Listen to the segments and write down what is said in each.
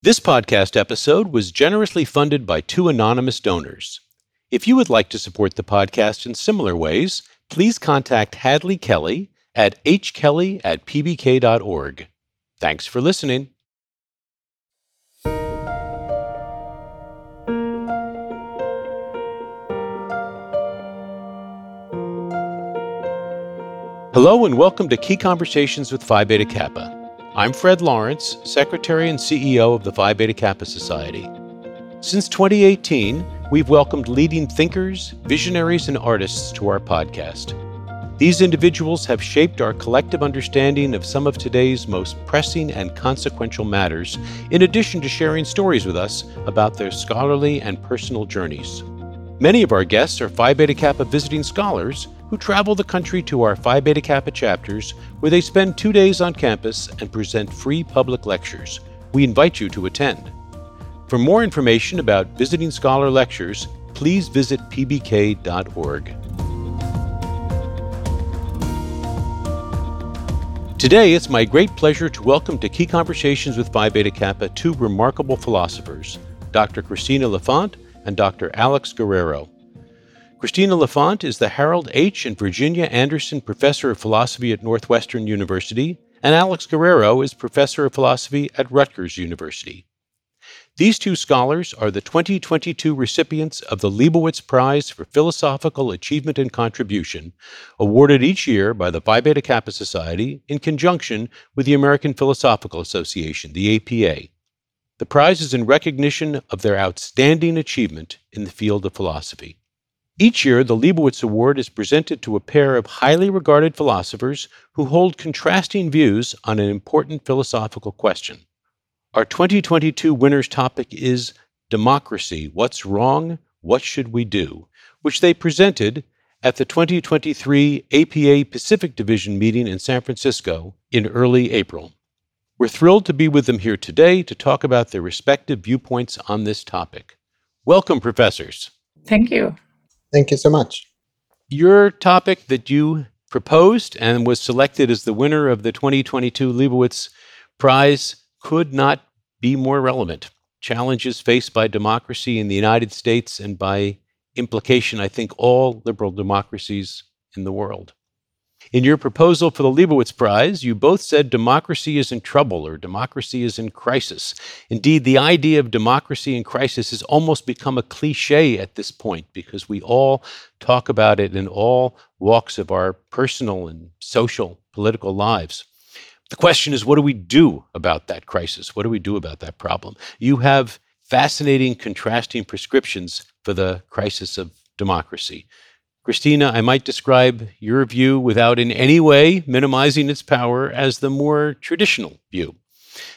This podcast episode was generously funded by two anonymous donors. If you would like to support the podcast in similar ways, please contact Hadley Kelly at hkelly at pbk.org. Thanks for listening. Hello and welcome to Key Conversations with Phi Beta Kappa. I'm Fred Lawrence, Secretary and CEO of the Phi Beta Kappa Society. Since 2018, we've welcomed leading thinkers, visionaries, and artists to our podcast. These individuals have shaped our collective understanding of some of today's most pressing and consequential matters, in addition to sharing stories with us about their scholarly and personal journeys. Many of our guests are Phi Beta Kappa visiting scholars who travel the country to our Phi Beta Kappa chapters, where they spend two days on campus and present free public lectures. We invite you to attend. For more information about visiting scholar lectures, please visit pbk.org. Today, it's my great pleasure to welcome to Key Conversations with Phi Beta Kappa two remarkable philosophers, Dr. Cristina Lafont and Dr. Alex Guerrero. Cristina Lafont is the Harold H. and Virginia Anderson Professor of Philosophy at Northwestern University, and Alex Guerrero is Professor of Philosophy at Rutgers University. These two scholars are the 2022 recipients of the Lebowitz Prize for Philosophical Achievement and Contribution, awarded each year by the Phi Beta Kappa Society in conjunction with the American Philosophical Association, the APA. The prize is in recognition of their outstanding achievement in the field of philosophy. Each year, the Lebowitz Award is presented to a pair of highly regarded philosophers who hold contrasting views on an important philosophical question. Our 2022 winner's topic is Democracy What's Wrong? What Should We Do? which they presented at the 2023 APA Pacific Division meeting in San Francisco in early April. We're thrilled to be with them here today to talk about their respective viewpoints on this topic. Welcome, professors. Thank you. Thank you so much. Your topic that you proposed and was selected as the winner of the 2022 Lebowitz Prize could not be more relevant. Challenges faced by democracy in the United States and by implication, I think, all liberal democracies in the world. In your proposal for the Lebowitz Prize, you both said democracy is in trouble or democracy is in crisis. Indeed, the idea of democracy in crisis has almost become a cliche at this point because we all talk about it in all walks of our personal and social, political lives. The question is, what do we do about that crisis? What do we do about that problem? You have fascinating, contrasting prescriptions for the crisis of democracy. Cristina, I might describe your view without in any way minimizing its power as the more traditional view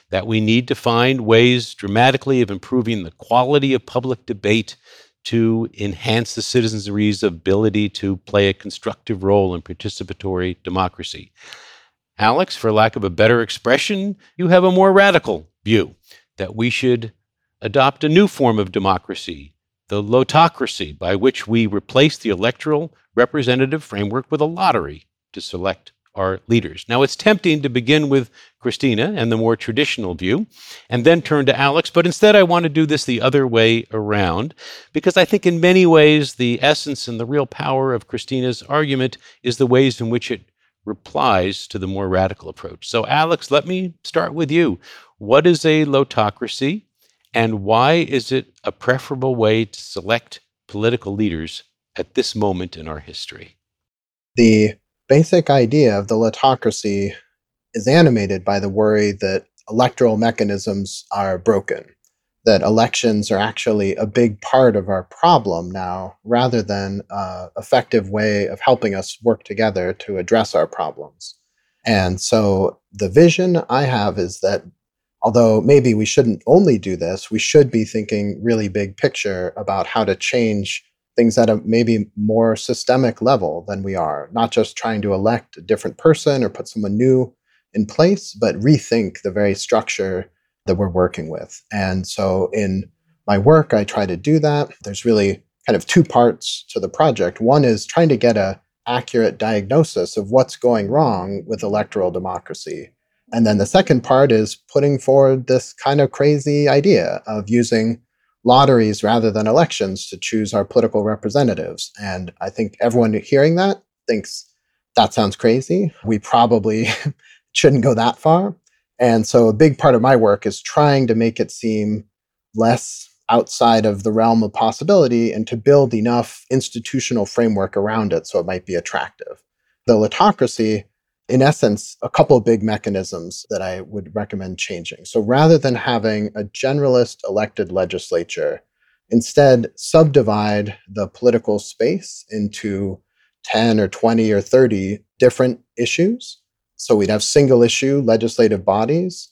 that we need to find ways dramatically of improving the quality of public debate to enhance the citizenry's ability to play a constructive role in participatory democracy. Alex, for lack of a better expression, you have a more radical view that we should adopt a new form of democracy the lottocracy, by which we replace the electoral representative framework with a lottery to select our leaders. Now, it's tempting to begin with Cristina and the more traditional view, and then turn to Alex, but instead I want to do this the other way around, because I think in many ways the essence and the real power of Cristina's argument is the ways in which it replies to the more radical approach. So, Alex, let me start with you. What is a lottocracy? And why is it a preferable way to select political leaders at this moment in our history? The basic idea of the lottocracy is animated by the worry that electoral mechanisms are broken, that elections are actually a big part of our problem now, rather than an effective way of helping us work together to address our problems. And so the vision I have is that although maybe we shouldn't only do this, we should be thinking really big picture about how to change things at a maybe more systemic level than we are, not just trying to elect a different person or put someone new in place, but rethink the very structure that we're working with. And so in my work, I try to do that. There's really kind of two parts to the project. One is trying to get a accurate diagnosis of what's going wrong with electoral democracy And then the second part is putting forward this kind of crazy idea of using lotteries rather than elections to choose our political representatives. And I think everyone hearing that thinks that sounds crazy. We probably shouldn't go that far. And so a big part of my work is trying to make it seem less outside of the realm of possibility and to build enough institutional framework around it so it might be attractive. The Lottocracy in essence, a couple of big mechanisms that I would recommend changing. So rather than having a generalist elected legislature, instead subdivide the political space into 10 or 20 or 30 different issues. So we'd have single issue legislative bodies.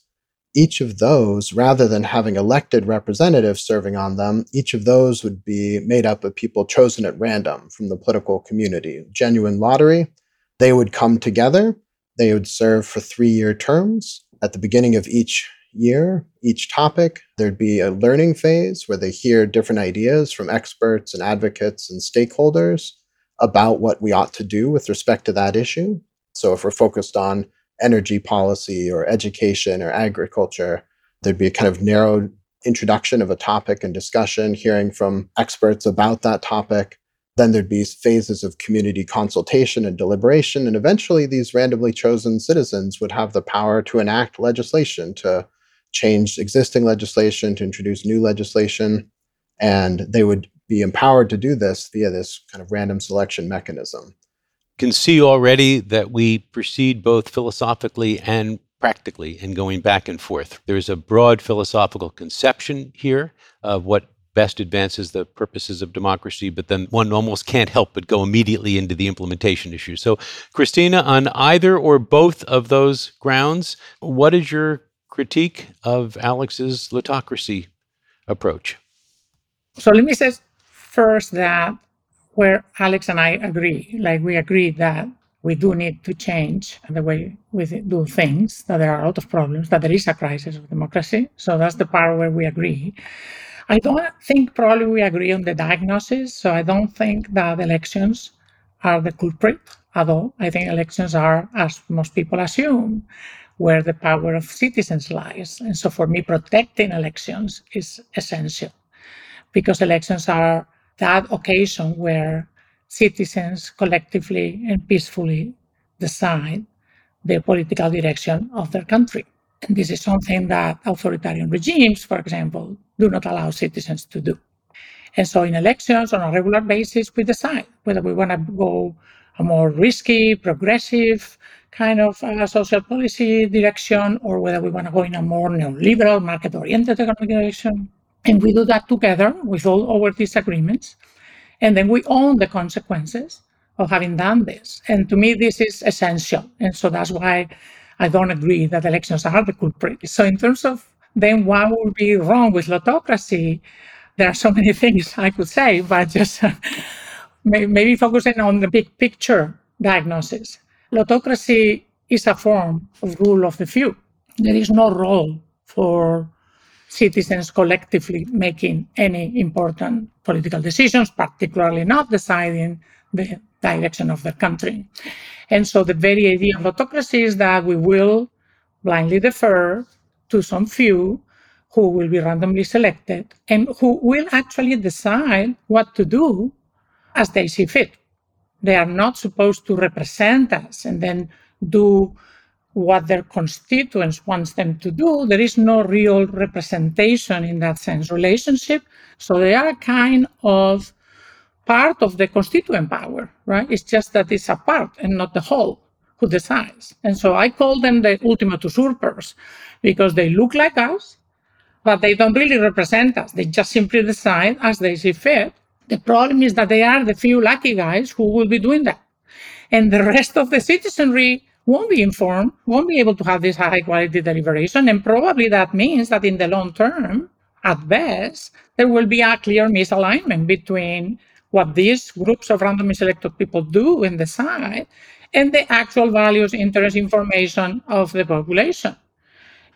Each of those, rather than having elected representatives serving on them, each of those would be made up of people chosen at random from the political community. Genuine lottery. They would come together they would serve for three year terms. At the beginning of each year, each topic, there'd be a learning phase where they hear different ideas from experts and advocates and stakeholders about what we ought to do with respect to that issue. So if we're focused on energy policy or education or agriculture, there'd be a kind of narrow introduction of a topic and discussion, hearing from experts about that topic. Then there'd be phases of community consultation and deliberation. And eventually, these randomly chosen citizens would have the power to enact legislation, to change existing legislation, to introduce new legislation. And they would be empowered to do this via this kind of random selection mechanism. Can see already that we proceed both philosophically and practically in going back and forth. There's a broad philosophical conception here of what best advances the purposes of democracy, but then one almost can't help but go immediately into the implementation issue. So, Cristina, on either or both of those grounds, what is your critique of Alex's Lottocracy approach? So, let me say first that where Alex and I agree, like we agree that we do need to change the way we do things, that there are a lot of problems, that there is a crisis of democracy. So that's the part where we agree. I don't think probably we agree on the diagnosis. So I don't think that elections are the culprit at all. I think elections are, as most people assume, where the power of citizens lies. And so for me, protecting elections is essential because elections are that occasion where citizens collectively and peacefully decide the political direction of their country. And this is something that authoritarian regimes, for example, do not allow citizens to do. And so in elections on a regular basis, we decide whether we want to go a more risky, progressive kind of uh, social policy direction or whether we want to go in a more neoliberal, market oriented economic direction. And we do that together with all our disagreements. And then we own the consequences of having done this. And to me, this is essential. And so that's why I don't agree that elections are the culprit. So in terms of then what would be wrong with lottocracy, there are so many things I could say, but just uh, maybe focusing on the big picture diagnosis. Lottocracy is a form of rule of the few. There is no role for citizens collectively making any important political decisions, particularly not deciding the direction of the country. And so the very idea of lottocracy is that we will blindly defer to some few who will be randomly selected and who will actually decide what to do as they see fit. They are not supposed to represent us and then do what their constituents wants them to do. There is no real representation in that sense relationship. So they are a kind of part of the constituent power, right? It's just that it's a part and not the whole who decides. And so I call them the ultimate usurpers because they look like us, but they don't really represent us. They just simply decide as they see fit. The problem is that they are the few lucky guys who will be doing that. And the rest of the citizenry won't be informed, won't be able to have this high quality deliberation. And probably that means that in the long term, at best, there will be a clear misalignment between what these groups of randomly selected people do and decide, and the actual values, interests, information of the population.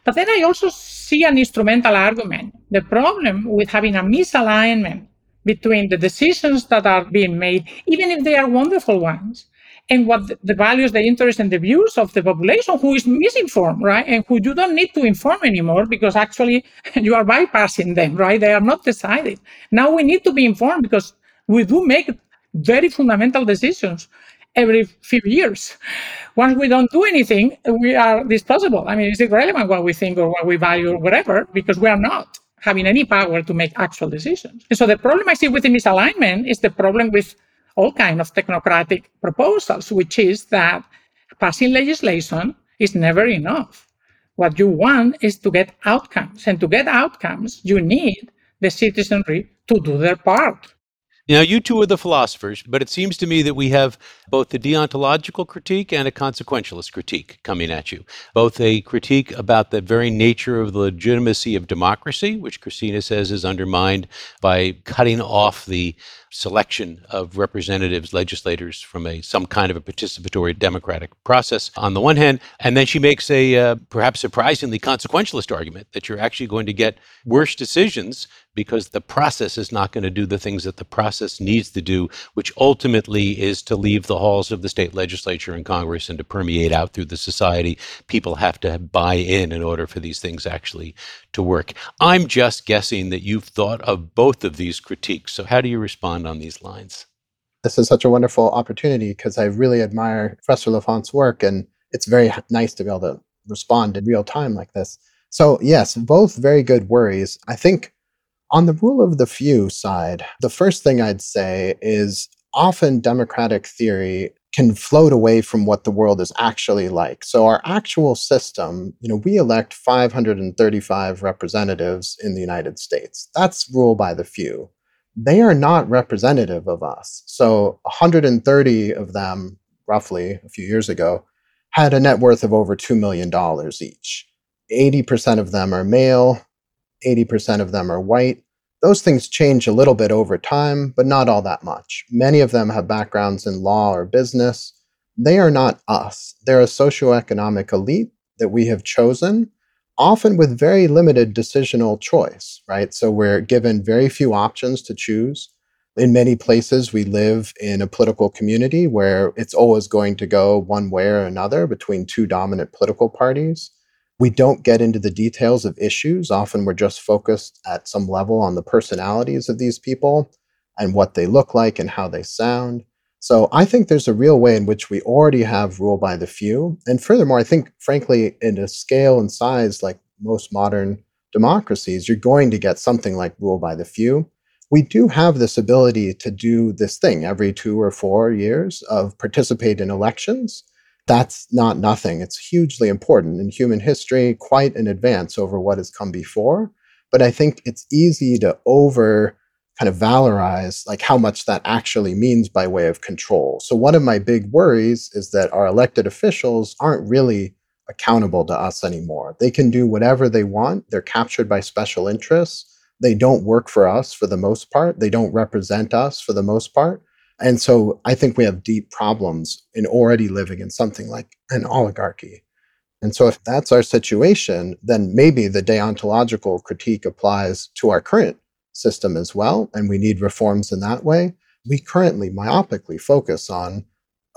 But then I also see an instrumental argument. The problem with having a misalignment between the decisions that are being made, even if they are wonderful ones, and what the values, the interests, and the views of the population who is misinformed, right? And who you don't need to inform anymore because actually you are bypassing them, right? They are not decided. Now we need to be informed because we do make very fundamental decisions every few years. Once we don't do anything, we are disposable. I mean, it's irrelevant what we think or what we value or whatever because we are not having any power to make actual decisions. And so the problem I see with the misalignment is the problem with all kind of technocratic proposals, which is that passing legislation is never enough. What you want is to get outcomes. And to get outcomes, you need the citizenry to do their part. Now, you two are the philosophers, but it seems to me that we have both the deontological critique and a consequentialist critique coming at you. Both a critique about the very nature of the legitimacy of democracy, which Cristina says is undermined by cutting off the selection of representatives, legislators from a some kind of a participatory democratic process on the one hand, and then she makes a uh, perhaps surprisingly consequentialist argument that you're actually going to get worse decisions because the process is not going to do the things that the process needs to do, which ultimately is to leave the halls of the state legislature and Congress and to permeate out through the society. People have to buy in in order for these things actually to work. I'm just guessing that you've thought of both of these critiques. So, how do you respond on these lines? This is such a wonderful opportunity because I really admire Professor Lafont's work, and it's very nice to be able to respond in real time like this. So, yes, both very good worries. I think on the rule of the few side, the first thing I'd say is often democratic theory can float away from what the world is actually like. So our actual system, you know, we elect 535 representatives in the United States. That's rule by the few. They are not representative of us. So 130 of them, roughly a few years ago, had a net worth of over $2 million each. 80% of them are male, 80% of them are white. Those things change a little bit over time, but not all that much. Many of them have backgrounds in law or business. They are not us. They're a socioeconomic elite that we have chosen, often with very limited decisional choice, right? So we're given very few options to choose. In many places, we live in a political community where it's always going to go one way or another between two dominant political parties. We don't get into the details of issues. Often we're just focused at some level on the personalities of these people and what they look like and how they sound. So I think there's a real way in which we already have rule by the few. And furthermore, I think, frankly, in a scale and size like most modern democracies, you're going to get something like rule by the few. We do have this ability to do this thing every two or four years of participate in elections that's not nothing. It's hugely important in human history, quite an advance over what has come before. But I think it's easy to over kind of valorize like how much that actually means by way of control. So one of my big worries is that our elected officials aren't really accountable to us anymore. They can do whatever they want. They're captured by special interests. They don't work for us for the most part. They don't represent us for the most part. And so I think we have deep problems in already living in something like an oligarchy. And so if that's our situation, then maybe the deontological critique applies to our current system as well. And we need reforms in that way. We currently myopically focus on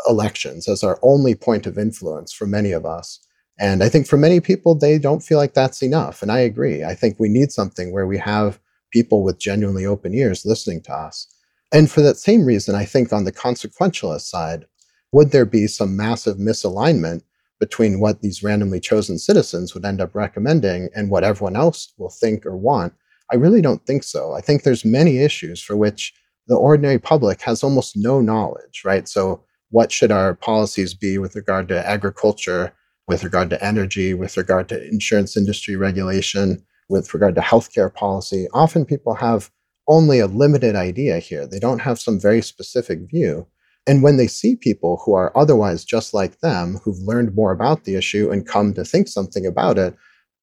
elections as our only point of influence for many of us. And I think for many people, they don't feel like that's enough. And I agree. I think we need something where we have people with genuinely open ears listening to us. And for that same reason, I think on the consequentialist side, would there be some massive misalignment between what these randomly chosen citizens would end up recommending and what everyone else will think or want? I really don't think so. I think there's many issues for which the ordinary public has almost no knowledge, right? So what should our policies be with regard to agriculture, with regard to energy, with regard to insurance industry regulation, with regard to healthcare policy? Often people have only a limited idea here. They don't have some very specific view. And when they see people who are otherwise just like them, who've learned more about the issue and come to think something about it,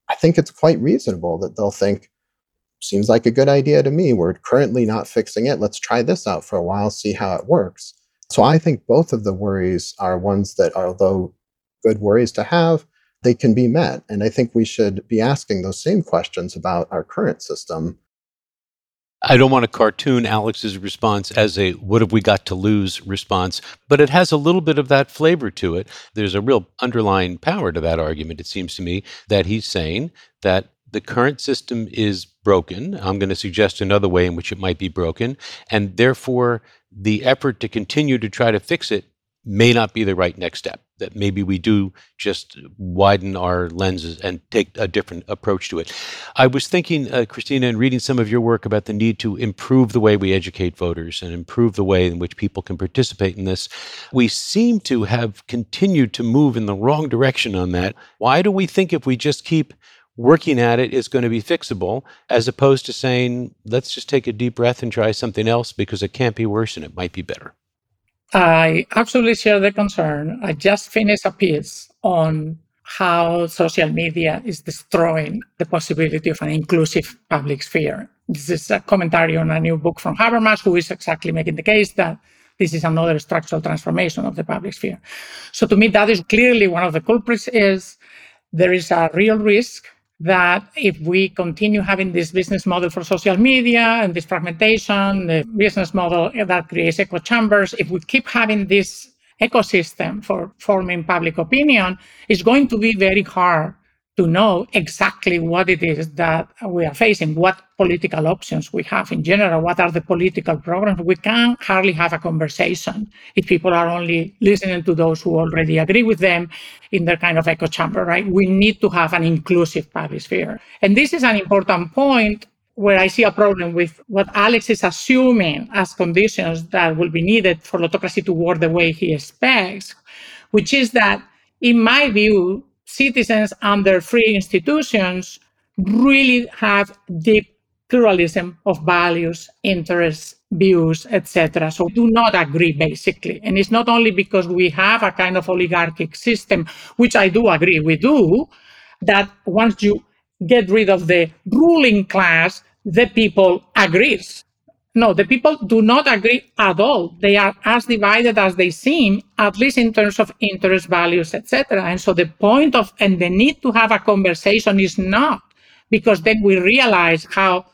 I think it's quite reasonable that they'll think, seems like a good idea to me. We're currently not fixing it. Let's try this out for a while, see how it works. So I think both of the worries are ones that, although good worries to have, they can be met. And I think we should be asking those same questions about our current system I don't want to cartoon Alex's response as a what have we got to lose response, but it has a little bit of that flavor to it. There's a real underlying power to that argument, it seems to me, that he's saying that the current system is broken. I'm going to suggest another way in which it might be broken. And therefore, the effort to continue to try to fix it may not be the right next step. That maybe we do just widen our lenses and take a different approach to it. I was thinking, uh, Cristina, in reading some of your work about the need to improve the way we educate voters and improve the way in which people can participate in this. We seem to have continued to move in the wrong direction on that. Why do we think if we just keep working at it is going to be fixable, as opposed to saying, let's just take a deep breath and try something else because it can't be worse and it might be better? I absolutely share the concern. I just finished a piece on how social media is destroying the possibility of an inclusive public sphere. This is a commentary on a new book from Habermas, who is exactly making the case that this is another structural transformation of the public sphere. So to me, that is clearly one of the culprits is there is a real risk that if we continue having this business model for social media and this fragmentation, the business model that creates echo chambers, if we keep having this ecosystem for forming public opinion, it's going to be very hard to know exactly what it is that we are facing, what political options we have in general, what are the political programs. We can hardly have a conversation if people are only listening to those who already agree with them in their kind of echo chamber, right? We need to have an inclusive public sphere. And this is an important point where I see a problem with what Alex is assuming as conditions that will be needed for lottocracy to work the way he expects, which is that, in my view, citizens under free institutions really have deep pluralism of values, interests, views, etc. So do not agree basically. And it's not only because we have a kind of oligarchic system, which I do agree we do, that once you get rid of the ruling class, the people agrees. No, the people do not agree at all. They are as divided as they seem, at least in terms of interest, values, etc. And so the point of and the need to have a conversation is not because then we realize how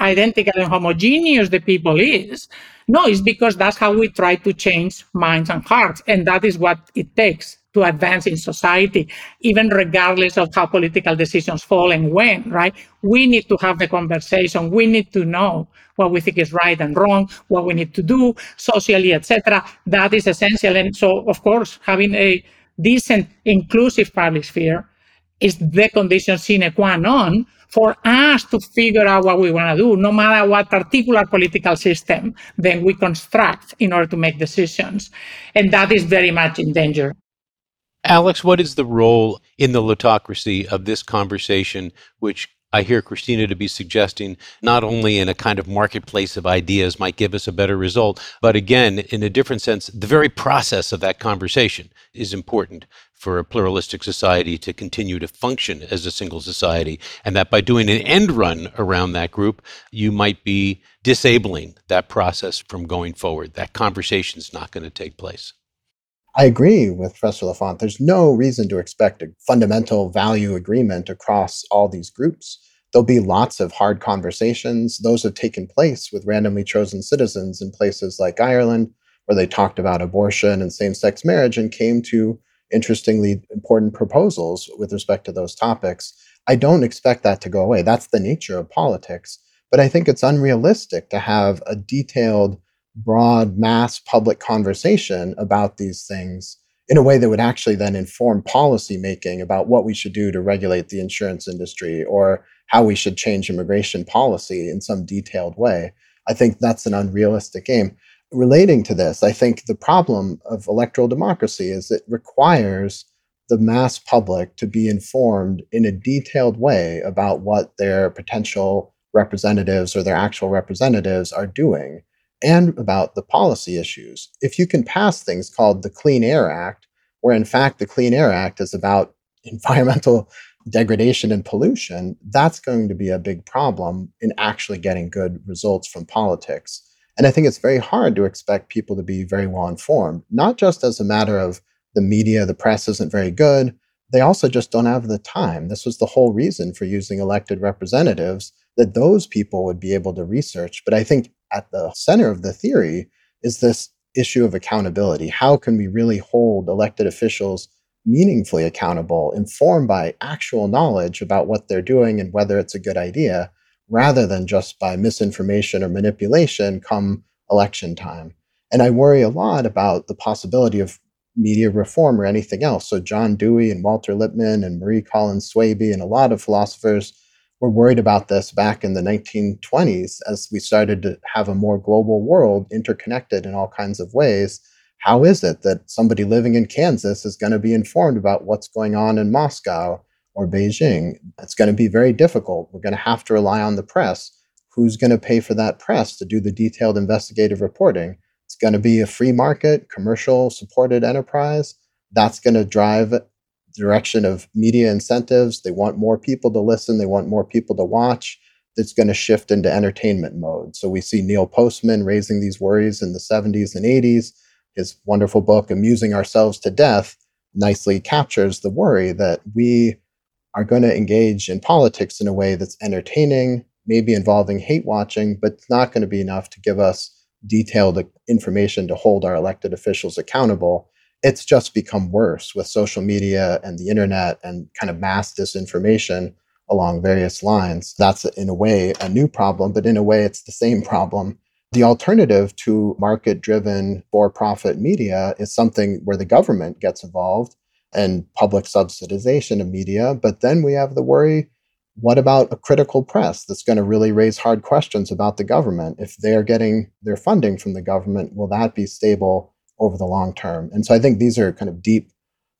identical and homogeneous the people is. No, it's because that's how we try to change minds and hearts. And that is what it takes to advance in society, even regardless of how political decisions fall and when, right? We need to have the conversation. We need to know what we think is right and wrong, what we need to do socially, etc. That is essential. And so, of course, having a decent, inclusive public sphere is the condition sine qua non for us to figure out what we want to do, no matter what particular political system then we construct in order to make decisions. And that is very much in danger. Alex, what is the role in the lottocracy of this conversation, which I hear Cristina to be suggesting not only in a kind of marketplace of ideas might give us a better result, but again, in a different sense, the very process of that conversation is important for a pluralistic society to continue to function as a single society. And that by doing an end run around that group, you might be disabling that process from going forward. That conversation is not going to take place. I agree with Professor Lafont. There's no reason to expect a fundamental value agreement across all these groups. There'll be lots of hard conversations. Those have taken place with randomly chosen citizens in places like Ireland, where they talked about abortion and same sex marriage and came to interestingly important proposals with respect to those topics. I don't expect that to go away. That's the nature of politics. But I think it's unrealistic to have a detailed broad mass public conversation about these things in a way that would actually then inform policy making about what we should do to regulate the insurance industry or how we should change immigration policy in some detailed way. I think that's an unrealistic aim. Relating to this, I think the problem of electoral democracy is it requires the mass public to be informed in a detailed way about what their potential representatives or their actual representatives are doing and about the policy issues. If you can pass things called the Clean Air Act, where in fact the Clean Air Act is about environmental degradation and pollution, that's going to be a big problem in actually getting good results from politics. And I think it's very hard to expect people to be very well informed, not just as a matter of the media, the press isn't very good. They also just don't have the time. This was the whole reason for using elected representatives that those people would be able to research. But I think at the center of the theory is this issue of accountability. How can we really hold elected officials meaningfully accountable, informed by actual knowledge about what they're doing and whether it's a good idea, rather than just by misinformation or manipulation come election time? And I worry a lot about the possibility of media reform or anything else. So, John Dewey and Walter Lippmann and Marie Collins Swabey and a lot of philosophers were worried about this back in the 1920s as we started to have a more global world interconnected in all kinds of ways. How is it that somebody living in Kansas is going to be informed about what's going on in Moscow or Beijing? It's going to be very difficult. We're going to have to rely on the press. Who's going to pay for that press to do the detailed investigative reporting? It's going to be a free market, commercial supported enterprise. That's going to drive direction of media incentives. They want more people to listen, they want more people to watch. That's going to shift into entertainment mode. So we see Neil Postman raising these worries in the 70s and 80s. His wonderful book, Amusing Ourselves to Death, nicely captures the worry that we are going to engage in politics in a way that's entertaining, maybe involving hate watching, but it's not going to be enough to give us detailed information to hold our elected officials accountable it's just become worse with social media and the internet and kind of mass disinformation along various lines. That's in a way a new problem, but in a way it's the same problem. The alternative to market driven for profit media is something where the government gets involved and public subsidization of media. But then we have the worry what about a critical press that's going to really raise hard questions about the government? If they're getting their funding from the government, will that be stable over the long term. And so I think these are kind of deep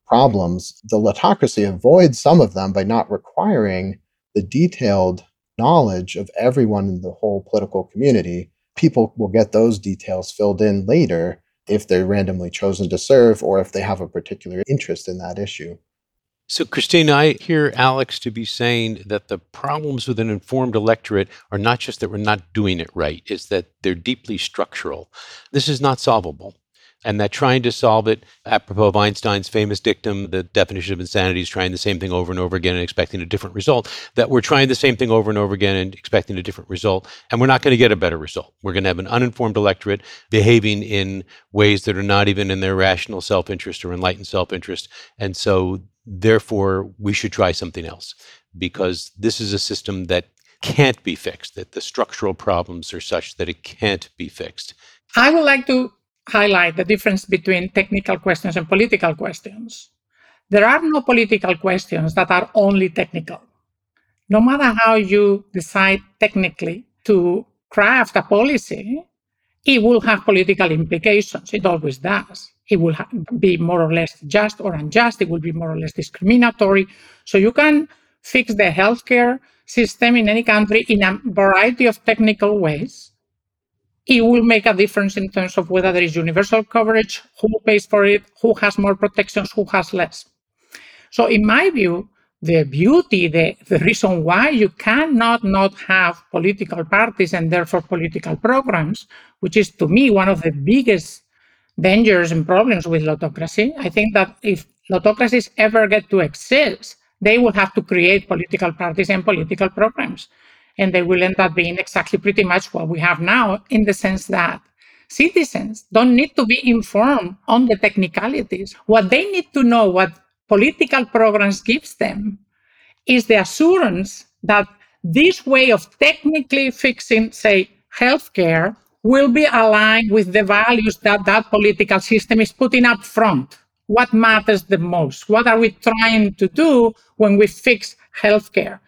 problems. The Lottocracy avoids some of them by not requiring the detailed knowledge of everyone in the whole political community. People will get those details filled in later if they're randomly chosen to serve or if they have a particular interest in that issue. So, Christine, I hear Alex to be saying that the problems with an informed electorate are not just that we're not doing it right, it's that they're deeply structural. This is not solvable and that trying to solve it, apropos of Einstein's famous dictum, the definition of insanity is trying the same thing over and over again and expecting a different result, that we're trying the same thing over and over again and expecting a different result, and we're not going to get a better result. We're going to have an uninformed electorate behaving in ways that are not even in their rational self interest or enlightened self interest. And so, therefore, we should try something else because this is a system that can't be fixed, that the structural problems are such that it can't be fixed. I would like to highlight the difference between technical questions and political questions. There are no political questions that are only technical. No matter how you decide technically to craft a policy, it will have political implications. It always does. It will be more or less just or unjust. It will be more or less discriminatory. So you can fix the healthcare system in any country in a variety of technical ways it will make a difference in terms of whether there is universal coverage, who pays for it, who has more protections, who has less. So, in my view, the beauty, the, the reason why you cannot not have political parties and therefore political programs, which is to me one of the biggest dangers and problems with lottocracy. I think that if lottocracies ever get to exist, they will have to create political parties and political programs and they will end up being exactly pretty much what we have now in the sense that citizens don't need to be informed on the technicalities. What they need to know, what political programs gives them, is the assurance that this way of technically fixing, say, healthcare will be aligned with the values that that political system is putting up front. What matters the most? What are we trying to do when we fix healthcare?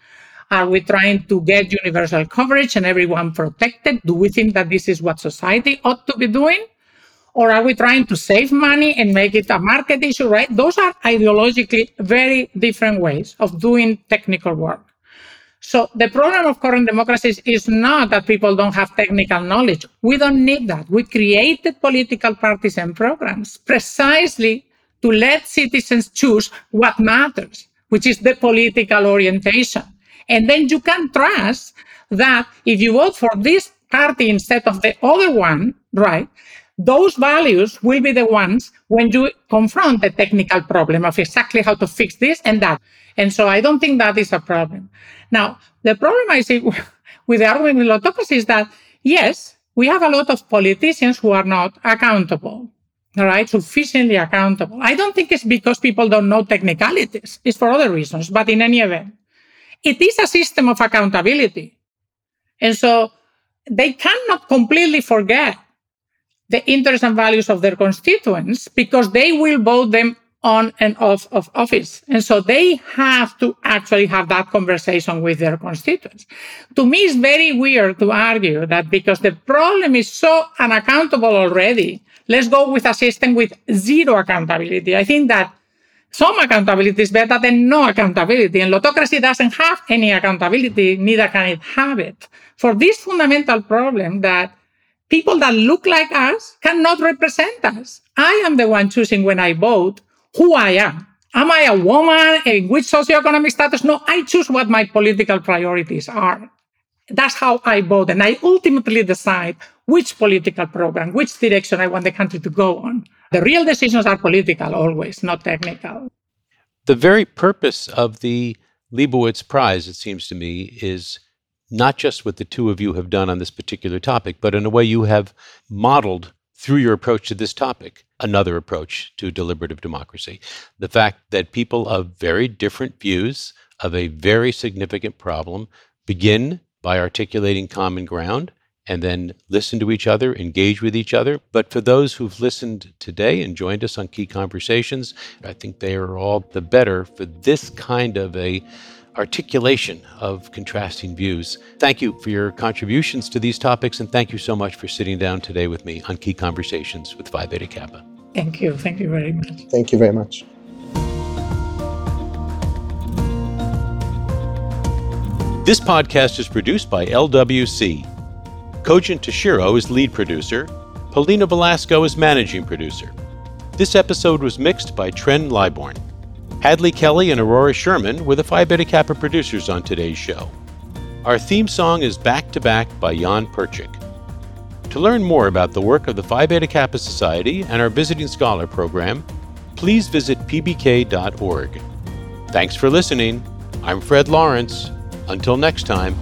Are we trying to get universal coverage and everyone protected? Do we think that this is what society ought to be doing? Or are we trying to save money and make it a market issue, right? Those are ideologically very different ways of doing technical work. So the problem of current democracies is not that people don't have technical knowledge. We don't need that. We created political parties and programs precisely to let citizens choose what matters, which is the political orientation. And then you can trust that if you vote for this party instead of the other one, right, those values will be the ones when you confront the technical problem of exactly how to fix this and that. And so I don't think that is a problem. Now, the problem I see with the argument with lottocracy is that, yes, we have a lot of politicians who are not accountable, right? Sufficiently accountable. I don't think it's because people don't know technicalities. It's for other reasons. But in any event, it is a system of accountability. And so they cannot completely forget the interests and values of their constituents because they will vote them on and off of office. And so they have to actually have that conversation with their constituents. To me, it's very weird to argue that because the problem is so unaccountable already, let's go with a system with zero accountability. I think that some accountability is better than no accountability. And Lottocracy doesn't have any accountability, neither can it have it. For this fundamental problem that people that look like us cannot represent us. I am the one choosing when I vote who I am. Am I a woman? In which socioeconomic status? No, I choose what my political priorities are. That's how I vote. And I ultimately decide which political program, which direction I want the country to go on. The real decisions are political always, not technical. The very purpose of the Lebowitz Prize, it seems to me, is not just what the two of you have done on this particular topic, but in a way you have modeled through your approach to this topic another approach to deliberative democracy. The fact that people of very different views of a very significant problem begin by articulating common ground and then listen to each other, engage with each other. But for those who've listened today and joined us on Key Conversations, I think they are all the better for this kind of a articulation of contrasting views. Thank you for your contributions to these topics, and thank you so much for sitting down today with me on Key Conversations with Phi Beta Kappa. Thank you. Thank you very much. Thank you very much. This podcast is produced by LWC. Kojin Toshiro is lead producer. Polina Velasco is managing producer. This episode was mixed by Tren Liborn. Hadley Kelly and Aurora Sherman were the Phi Beta Kappa producers on today's show. Our theme song is Back to Back by Jan Perchik. To learn more about the work of the Phi Beta Kappa Society and our Visiting Scholar program, please visit pbk.org. Thanks for listening. I'm Fred Lawrence. Until next time.